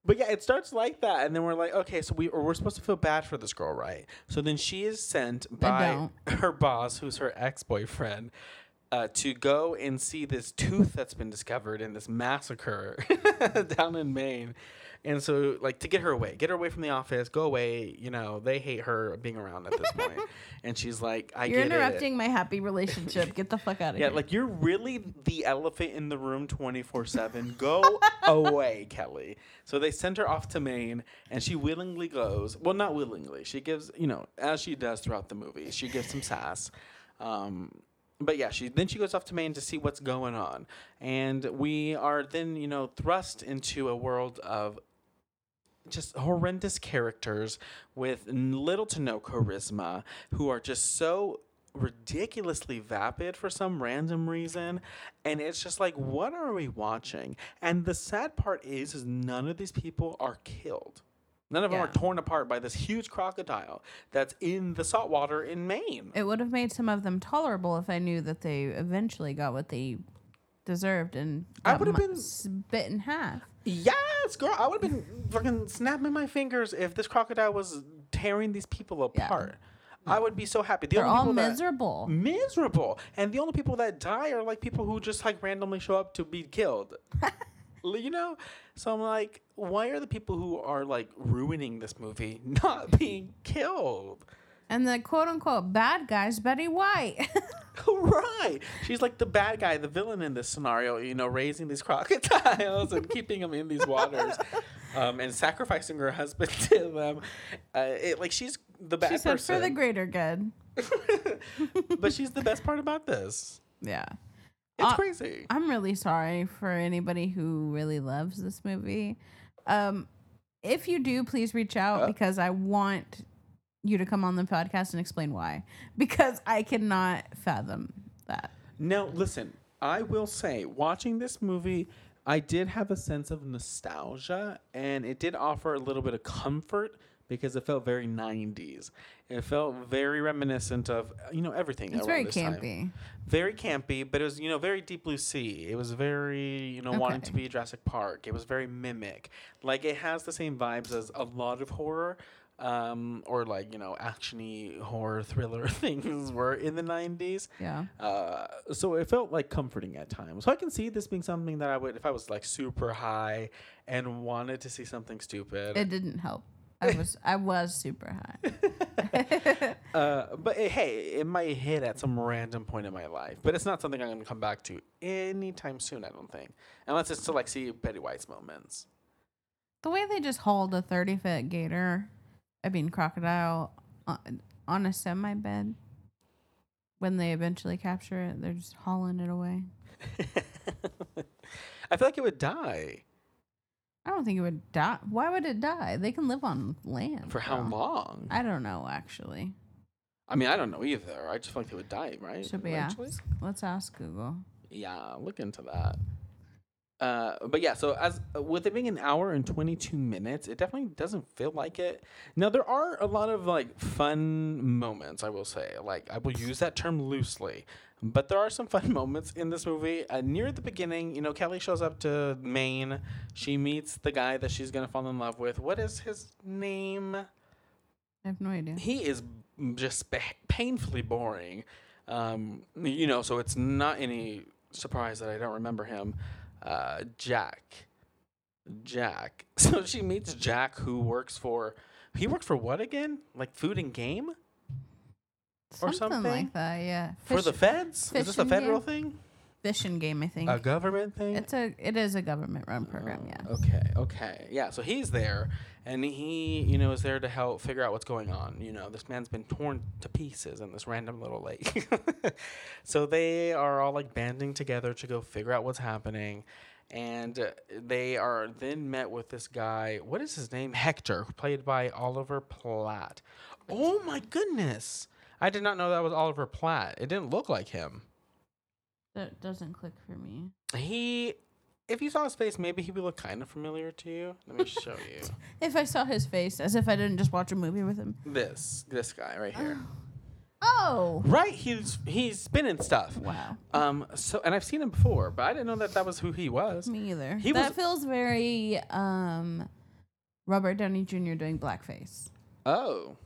but yeah, it starts like that, and then we're like, okay, so we or we're supposed to feel bad for this girl, right? So then she is sent by her boss, who's her ex boyfriend, uh, to go and see this tooth that's been discovered in this massacre down in Maine. And so, like, to get her away, get her away from the office, go away. You know, they hate her being around at this point. and she's like, I You're get it. interrupting my happy relationship. Get the fuck out of Yeah, here. Yeah, like you're really the elephant in the room 24 7. Go away, Kelly. So they send her off to Maine, and she willingly goes. Well, not willingly. She gives, you know, as she does throughout the movie, she gives some sass. Um, but yeah, she then she goes off to Maine to see what's going on, and we are then you know thrust into a world of just horrendous characters with little to no charisma who are just so ridiculously vapid for some random reason. And it's just like what are we watching? And the sad part is is none of these people are killed. None of them are torn apart by this huge crocodile that's in the saltwater in maine. It would have made some of them tolerable if I knew that they eventually got what they deserved and I would have been- spit in half. yes girl i would have been fucking snapping my fingers if this crocodile was tearing these people Yeah. apart i would be so happy the They're all people that- miserable. miserable. And the only people that die are like people who just like randomly show up to be killed. You know? So I'm like, why are the people who are like ruining this movie not being killed? And the quote unquote bad guy's Betty White. right. She's like the bad guy, the villain in this scenario, you know, raising these crocodiles and keeping them in these waters um, and sacrificing her husband to them. Uh, it, like she's the bad she said person. for the greater good. but she's the best part about this. Yeah. It's Uh, crazy. I'm really sorry for anybody who really loves this movie. Um, if you do, please reach out Uh. because I want you to come on the podcast and explain why. Because I cannot fathom that. Now, listen, I will say, watching this movie, I did have a sense of nostalgia, and it did offer a little bit of comfort because it felt very 90s. It felt very reminiscent of, you know, everything. It's very this time. campy. Very campy, but it was, you know, very Deep Blue Sea. It was very, you know, wanting to Okay. be Jurassic Park. It was very mimic. Like, it has the same vibes as a lot of horror. Um, or like you know, actiony horror thriller things were in the '90s. Yeah. Uh, so it felt like comforting at times. So I can see this being something that I would, if I was like super high and wanted to see something stupid. It didn't help. I was I was super high. uh, but it, hey, it might hit at some random point in my life. But it's not something I'm going to come back to anytime soon. I don't think, unless it's to like see Betty White's moments. the way they just hauled a 30 foot gator, I mean crocodile, on, on a semi bed. When they eventually capture it, they're just hauling it away. I feel like it would die. I don't think it would die. Why would it die? They can live on land For how girl. long? I don't know. Actually, I mean, I don't know either. I just feel like they would die, right? should we ask? Let's ask Google. Yeah, look into that. Uh, but yeah, so as with it being an hour and 22 minutes, it definitely doesn't feel like it. Now there are a lot of like fun moments, I will say. Like I will use that term loosely, but there are some fun moments in this movie. Uh, near the beginning, you know, Kelly shows up to Maine. She meets the guy that she's gonna fall in love with. What is his name? I have no idea. he is just pa- painfully boring. Um, you know, so it's not any surprise that I don't remember him. Uh, Jack. Jack. So she meets Jack, who works for. He works for what again? Like food and game or something, something? like that. Yeah. for the feds? Is this a federal game? thing? Fishing game. I think A government thing? it's a it is a government run program. Yeah. Oh, Okay, okay. Yeah, so he's there and he, you know, is there to help figure out what's going on. You know, this man's been torn to pieces in this random little lake. so they are all like banding together to go figure out what's happening. And uh, they are then met with this guy. What is his name? Hector, played by Oliver Platt. Oh my goodness. I did not know that was Oliver Platt. It didn't look like him. That doesn't click for me. He, if you saw his face, maybe he would look kind of familiar to you. Let me show you. If I saw his face, as if I didn't just watch a movie with him. This this guy right here. Oh. Right, he's he's been in stuff. Wow. Um. So, and I've seen him before, but I didn't know that that was who he was. Me either. He that was- feels very um Robert Downey Jr. doing blackface. Oh,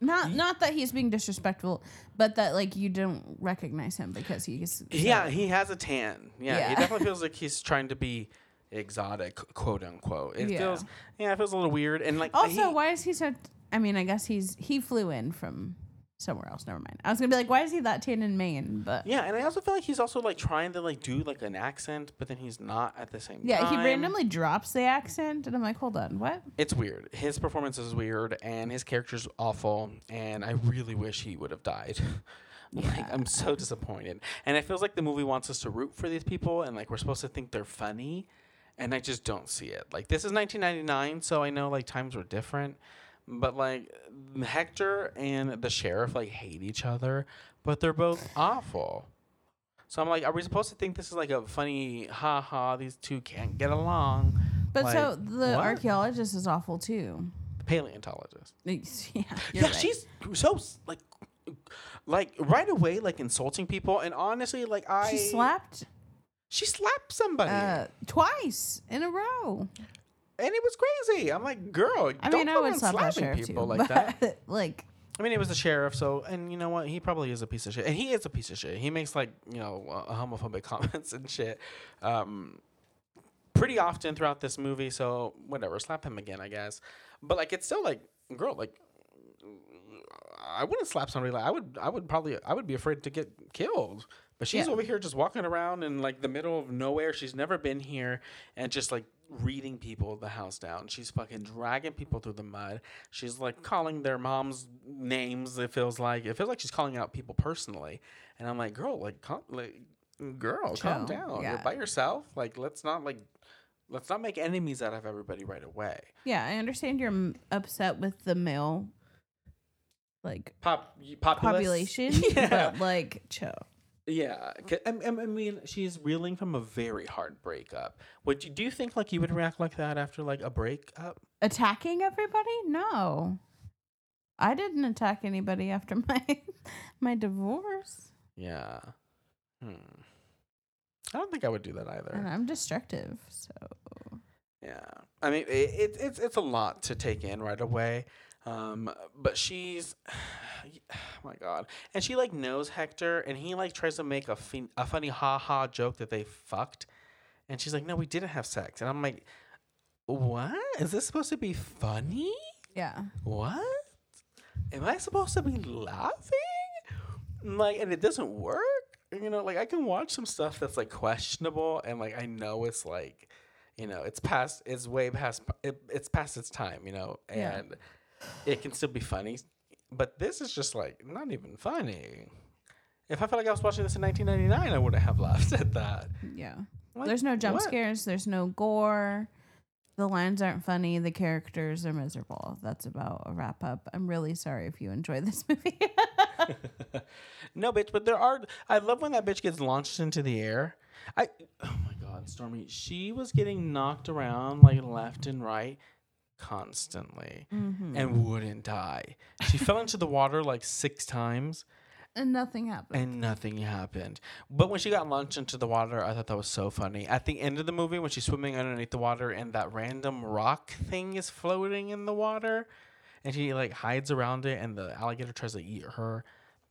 Not not that he's being disrespectful, but that like you don't recognize him because he's yeah, he has a tan. Yeah, he definitely feels like he's trying to be exotic, quote unquote. It Yeah. feels yeah, it feels a little weird. And like Also, he- why is he so? I mean, I guess he's he flew in from somewhere else. Never mind. I was gonna be like, why is he that tan in Maine? But yeah, and I also feel like he's also like trying to like do like an accent, but then he's not at the same time. yeah, time. he randomly drops the accent, and I'm like, hold on, what? It's weird. His performance is weird, and his character's awful. And I really wish he would have died. like I'm so disappointed. And it feels like the movie wants us to root for these people, and like we're supposed to think they're funny, and I just don't see it. Like this is 1999, so I know like times were different, but like Hector and the sheriff like hate each other, but they're both awful. So I'm like, are we supposed to think this is like a funny, ha ha? These two can't get along. But so the what? archaeologist is awful too. The paleontologist. yeah, yeah, right. she's so like, like right away, like insulting people, and honestly, like I she slapped she slapped somebody, uh, twice in a row. And it was crazy. I'm like, girl, I don't mean, I would slap that slapping sheriff people too, like that. like, I mean, it was the sheriff, so and you know what? He probably is a piece of shit, and he is a piece of shit. He makes like you know uh, homophobic comments and shit, um, pretty often throughout this movie. So whatever, slap him again, I guess. But like, it's still like, girl, like, I wouldn't slap somebody like I would. I would probably. I would be afraid to get killed But she's Yeah. over here just walking around in like the middle of nowhere. She's never been here and just like reading people the house down. She's fucking dragging people through the mud. She's like calling their moms names. It feels like it feels like she's calling out people personally. And I'm like, girl, like, calm, like, girl, calm Chill. down. You're by yourself. Like, let's not like, let's not make enemies out of everybody right away. Yeah, I understand you're m- upset with the male like Pop populace? population, yeah. but like chill. Yeah, I, I I mean, she's reeling from a very hard breakup. Would you do you think like you would react like that after like a breakup? Attacking everybody? No. I didn't attack anybody after my my divorce. Yeah. Hmm. I don't think I would do that either. And. I'm destructive, so Yeah. I mean, it, it it's it's a lot to take in right away. Um, but she's, oh my god, and she like knows Hector, and he like tries to make a fin- a funny ha ha joke that they fucked, and she's like, no, we didn't have sex, and I'm like, what is this supposed to be funny? yeah. what? Am I supposed to be laughing? Like, and it doesn't work. You know, like I can watch some stuff that's like questionable, and like I know it's like, you know, it's past, it's way past, it, it's past its time. You know, Yeah. It can still be funny, but this is just like not even funny. If I felt like I was watching this in 1999, I wouldn't have laughed at that. Yeah. Like, there's no jump what? scares, there's no gore. The lines aren't funny, the characters are miserable. That's about a wrap up. I'm really sorry if you enjoy this movie. no, bitch, but there are. I love when that bitch gets launched into the air. I. Oh my God, Stormy. She was getting knocked around like left and right constantly mm-hmm. and wouldn't die. She fell into the water like six times and nothing happened. and nothing happened. But when she got launched into the water, I thought that was so funny. At the end of the movie, when she's swimming underneath the water and that random rock thing is floating in the water, and she like hides around it, and the alligator tries to eat her.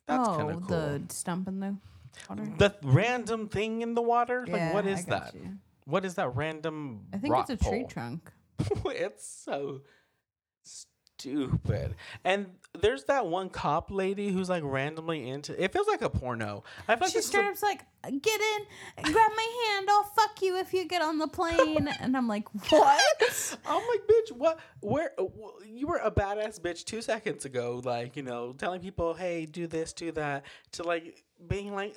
That's oh, kind of cool. the stump in the water. The random thing in the water? Like, Yeah, what I got that? you. What is that random? I think it's a tree pole? trunk. it's so stupid. And there's that one cop lady who's like randomly into. It feels like a porno. I feel like She straight up's like, get in, grab my hand, I'll fuck you if you get on the plane. and I'm like, what? I'm like, bitch, what? Where? wh- You were a badass bitch two seconds ago, like, you know, telling people, hey, do this, do that, to like being like,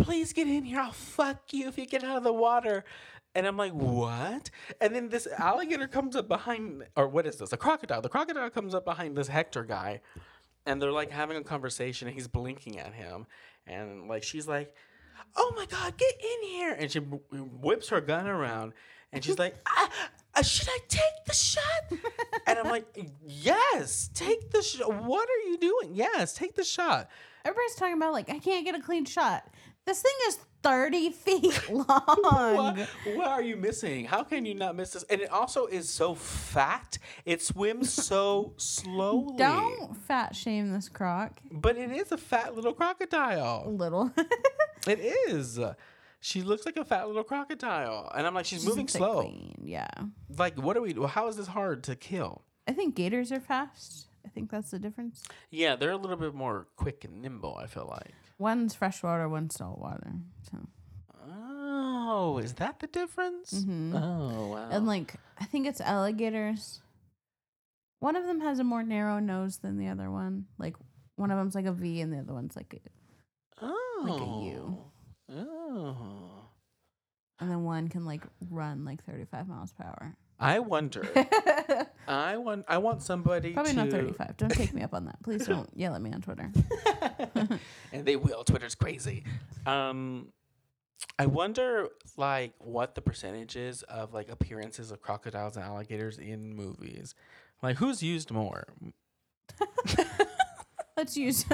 please get in here, I'll fuck you if you get out of the water. And I'm like, what? And then this alligator comes up behind, or what is this? A crocodile. The crocodile comes up behind this Hector guy, and they're like having a conversation, and he's blinking at him. And like, she's like, oh my God, get in here. And she whips her gun around, and she's like, ah, uh, should I take the shot? and I'm like, yes, take the shot. What are you doing? Yes, take the shot. Everybody's talking about, like, I can't get a clean shot. This thing is 30 feet long. What, what are you missing? How can you not miss this? And it also is so fat. It swims so slowly. Don't fat shame this croc. But it is a fat little crocodile. Little. It is. She looks like a fat little crocodile. And I'm like, she's, moving slow. queen, Yeah. Like, what are we? How is this hard to kill? I think gators are fast. I think that's the difference. Yeah, they're a little bit more quick and nimble, I feel like. One's freshwater, one's saltwater. So. Oh, is that the difference? Mhm. Oh, wow. And like, I think it's alligators. One of them has a more narrow nose than the other one. Like, one of them's like a V, and the other one's like, a, oh. like a U. Oh. and then one can like run like 35 miles per hour. I wonder. I want. I want somebody Probably to. not 35. Don't take me up on that. Please don't yell at me on Twitter. and they will. Twitter's crazy. Um, I wonder, like, what the percentage is of like appearances of crocodiles and alligators in movies. Like, who's used more? Let's use.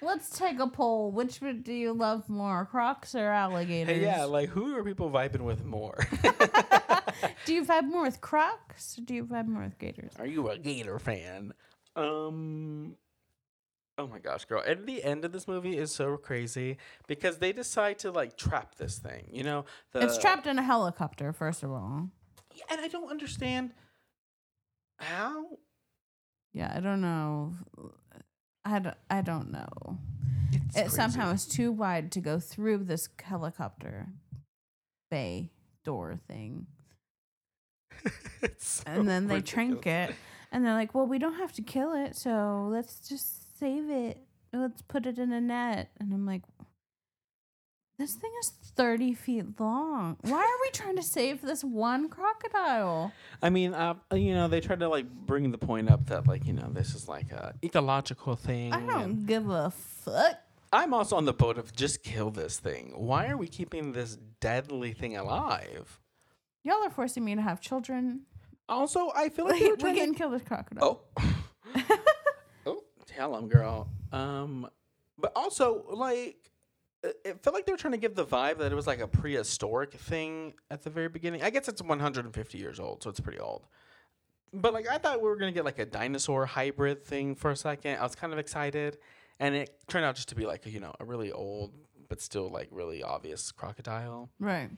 Let's take a poll. Which one do you love more, crocs or alligators? Yeah, like, who are people vibing with more? do you vibe more with crocs or do you vibe more with gators? Are you a gator fan? Um. Oh my gosh, girl! And the end of this movie is so crazy because they decide to like trap this thing. You know, the, it's trapped in a helicopter, first of all. Yeah, and I don't understand how. Yeah, I don't know. I don't, I don't know. It's it somehow is too wide to go through this helicopter bay door thing. So and then they ridiculous. trank it and they're like well we don't have to kill it so let's just save it let's put it in a net and i'm like this thing is 30 feet long why are we trying to save this one crocodile I mean, uh, you know, they tried to like bring the point up that like you know this is like a ecological thing. i don't give a fuck I'm also on the boat of just kill this thing. Why are we keeping this deadly thing alive? Y'all are forcing me to have children Also, I feel like like, we can to. kill this crocodile Oh, oh, tell them, girl. Um, but also like. It it felt like they were trying to give the vibe that it was like a prehistoric thing at the very beginning. I guess it's 150 years old, so it's pretty old. But like I thought we were gonna get like a dinosaur hybrid thing for a second. I was kind of excited, and it turned out just to be like you know a really old but still like really obvious crocodile. right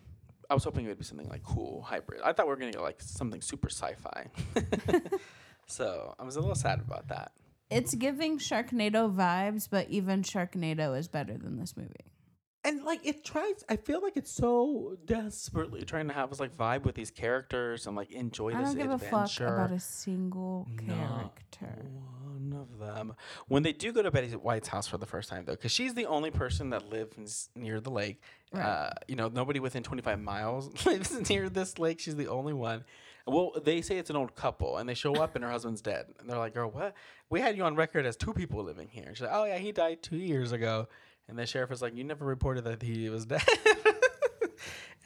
I was hoping it would be something like cool hybrid. I thought we were gonna get like something super sci-fi. so I was a little sad about that. it's giving sharknado vibes but even sharknado is better than this movie And like it tries, I feel like it's so desperately trying to have us like vibe with these characters and like enjoy i this don't give a adventure. fuck about a single Not character One of them. When they do go to Betty White's house for the first time, though, because she's the only person that lives near the lake. Right. Uh, you know, nobody within 25 miles lives near this lake. She's the only one. Well, they say it's an old couple, and they show up, and her husband's dead. And they're like, "Girl, what? We had you on record as two people living here." And she's like, "Oh yeah, he died two years ago." And the sheriff is like, "You never reported that he was dead."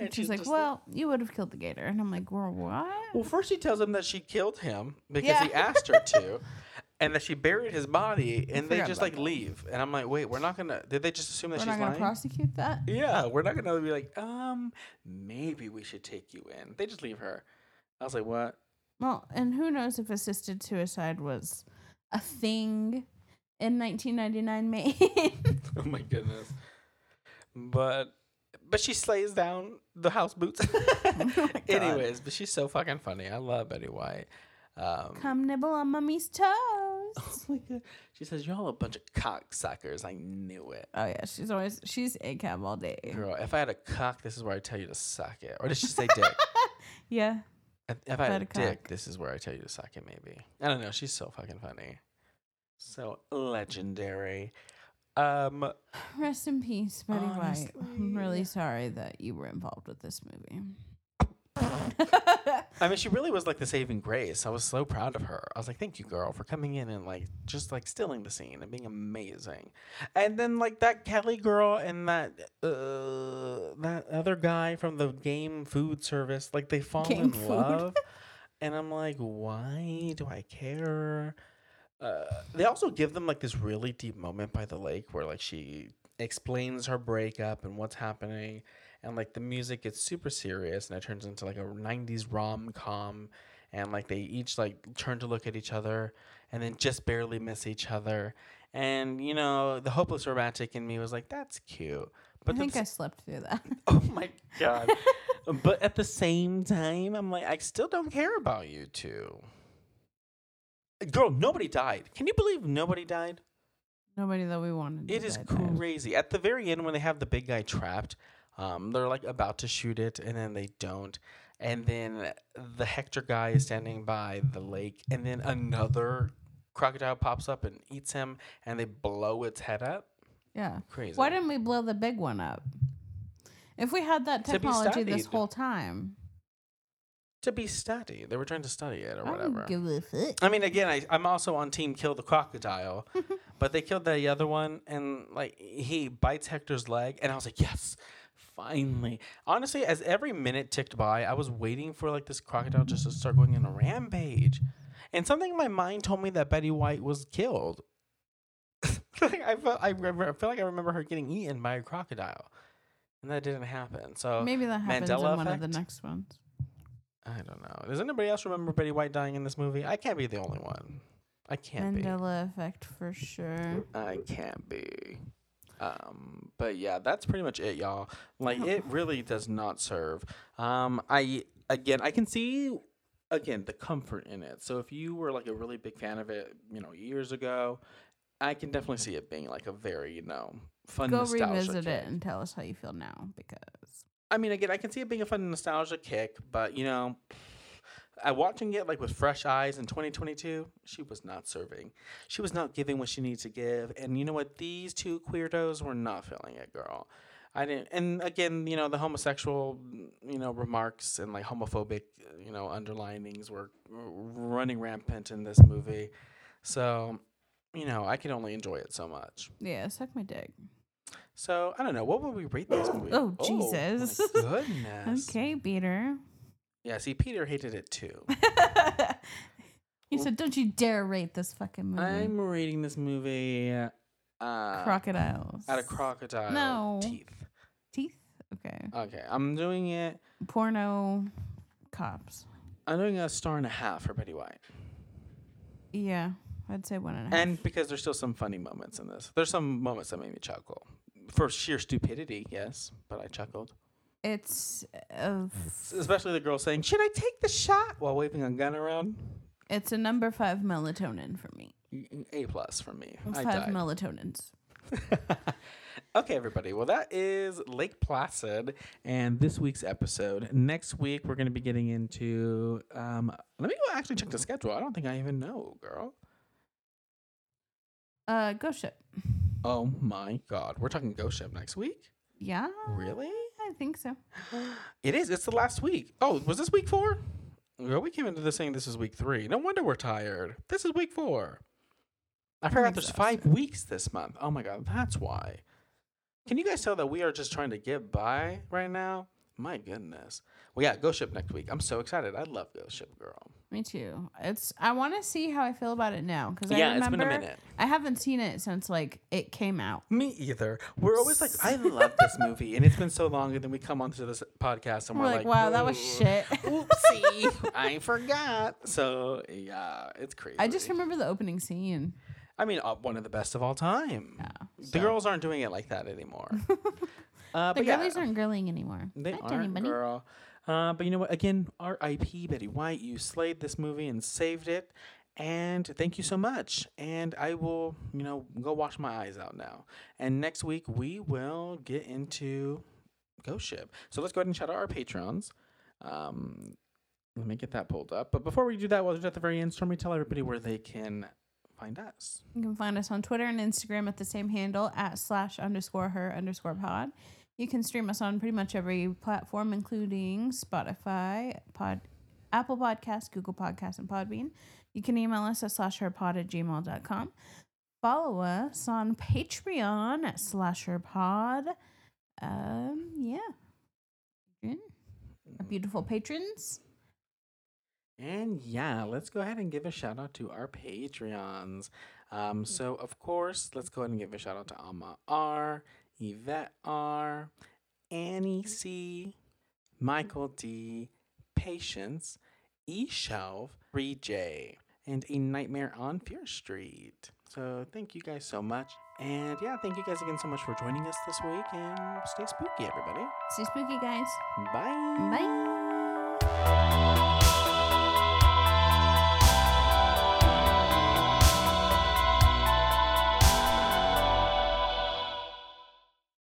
And she's like, just "Well, you would have killed the gator," and I'm like, "Well, what?" Well, first she tells him that she killed him because Yeah. he asked her to, and that she buried his body, and they just like that. leave. And I'm like, wait, we're not gonna. Did they just assume that We're she's not gonna lying? prosecute that. yeah, we're not gonna be like, um, maybe we should take you in. They just leave her. I was like, what? Well, and who knows if assisted suicide was a thing in 1999 Maine? oh my goodness. But but she slays down the house boots. Oh. Anyways, but she's so fucking funny. I love Betty White. Um, Come nibble on mummy's toes. oh my god. She says, You're all a bunch of cocksuckers. I knew it. Oh yeah, she's always she's a cab all day. Girl, if I had a cock, this is where I tell you to suck it. Or did she say dick? Yeah, if if I had had a a dick, cock. this is where I tell you to suck it, maybe. I don't know. She's so fucking funny. So legendary. Um, rest in peace, Betty White. I'm really sorry that you were involved with this movie. I mean, she really was like the saving grace. I was so proud of her. I was like, thank you, girl, for coming in and like just like stealing the scene and being amazing. And then like that Kelly girl and that uh that other guy from the game food service, like they fall Game in food. love. and I'm like, why do I care? Uh, they also give them like this really deep moment by the lake where like she explains her breakup and what's happening and like the music gets super serious and it turns into like a 90s rom-com and like they each like turn to look at each other and then just barely miss each other. And you know the hopeless romantic in me was like that's cute. But I think I slept through that. oh my god. But at the same time i'm like i still don't care about you two girl nobody died can you believe nobody died Nobody that we wanted. it is crazy. At the very end, when they have the big guy trapped, um, they're like about to shoot it, and then they don't. And then the Hector guy is standing by the lake, and then another crocodile pops up and eats him, and they blow its head up. Yeah. Crazy. Why didn't we blow the big one up? If we had that technology this whole time, to be studied? They were trying to study it or I whatever. don't give a fuck. I mean, again, I, I'm also on team kill the crocodile, but they killed the other one, and like he bites Hector's leg, and I was like, yes, finally. Honestly, as every minute ticked by, I was waiting for like this crocodile just to start going on a rampage, and something in my mind told me that Betty White was killed. like, I felt, I, remember, I feel like I remember her getting eaten by a crocodile, and that didn't happen. So Maybe that happens Mandela in one of the next ones. I don't know. Does anybody else remember Betty White dying in this movie? I can't be the only one. I can't be. Mandela effect for sure. I can't be. Um, but yeah, that's pretty much it, y'all. Like it really does not serve. Um, I again, I can see again the comfort in it. So if you were like a really big fan of it, you know, years ago, I can definitely see it being like a very you know fun. Go nostalgia revisit kick. it and tell us how you feel now because I mean, again, I can see it being a fun nostalgia kick, but you know, I watching it like with fresh eyes in 2022, she was not serving. She was not giving what she needed to give, and you know what? These two queerdos were not feeling it, girl. I didn't, and again, you know, the homosexual, you know, remarks and like homophobic, you know, underlinings were running rampant in this movie. So, you know, I can only enjoy it so much. yeah, suck my dick. So I don't know. What would we rate this movie? Oh, my Jesus. goodness. Okay, Peter. Yeah. See, Peter hated it too. you said, "Don't you dare rate this fucking movie." I'm rating this movie uh, Crocodiles. out of crocodile No. teeth. teeth. Okay. Okay, I'm doing it. Porno cops. I'm doing a star and a half for Betty White, Yeah, I'd say one and a half. and because there's still some funny moments in this. There's some moments that made me chuckle for sheer stupidity, yes, but I chuckled. it's uh, Especially the girl saying, "Should I take the shot?" while waving a gun around. it's a number five melatonin for me. A plus for me. I Five died. melatonins. okay, everybody. Well, that is Lake Placid and this week's episode. Next week, we're going to be getting into. Um, let me go actually check the schedule. I don't think I even know, girl. Uh, Ghost Ship. Oh my God. We're talking Ghost Ship next week? Yeah, Really? I think so. It is. It's the last week. Oh, was this week four? Girl, we came into this saying this is week three. No wonder we're tired. This is week four. I forgot there's five weeks this month. Oh my God. That's why. Can you guys tell that we are just trying to get by right now? My goodness. Well, yeah, Ghost Ship next week. I'm so excited. I love Ghost Ship, girl. Me too. It's. I want to see how I feel about it now because I yeah, remember it's been a minute. I haven't seen it since like it came out. Me either. We're always like, I love this movie, and it's been so long, and then we come onto this podcast and We're we're, like, wow, that was shit. Oopsie, I forgot. So yeah, it's crazy. I just remember the opening scene. I mean, uh, one of the best of all time. Yeah. The girls aren't doing it like that anymore. uh, The but yeah, aren't grilling anymore. they aren't, Bunny. girl. Uh, but you know what? Again, R.I.P. Betty White. You slayed this movie and saved it. And thank you so much. And I will, you know, go wash my eyes out now. And next week we will get into Ghost Ship. So let's go ahead and shout out our patrons. Um, let me get that pulled up. But before we do that, while well, at the very end, Stormy, tell everybody where they can find us. You can find us on Twitter and Instagram at the same handle at slash underscore her underscore pod. You can stream us on pretty much every platform, including Spotify, Pod, Apple Podcasts, Google Podcasts, and Podbean. You can email us at slashherpod at gmail.com. Follow us on Patreon at slasherpod. Um, yeah. Adrian, Our beautiful patrons. And yeah, let's go ahead and give a shout out to our Patreons. Um, so of course, let's go ahead and give a shout out to Alma R, Yvette R, Annie C, Michael D, Patience, E Shelf, 3J, and A Nightmare on Fear Street. So thank you guys so much. And yeah, thank you guys again so much for joining us this week and stay spooky, everybody. Stay spooky, guys. Bye. Bye.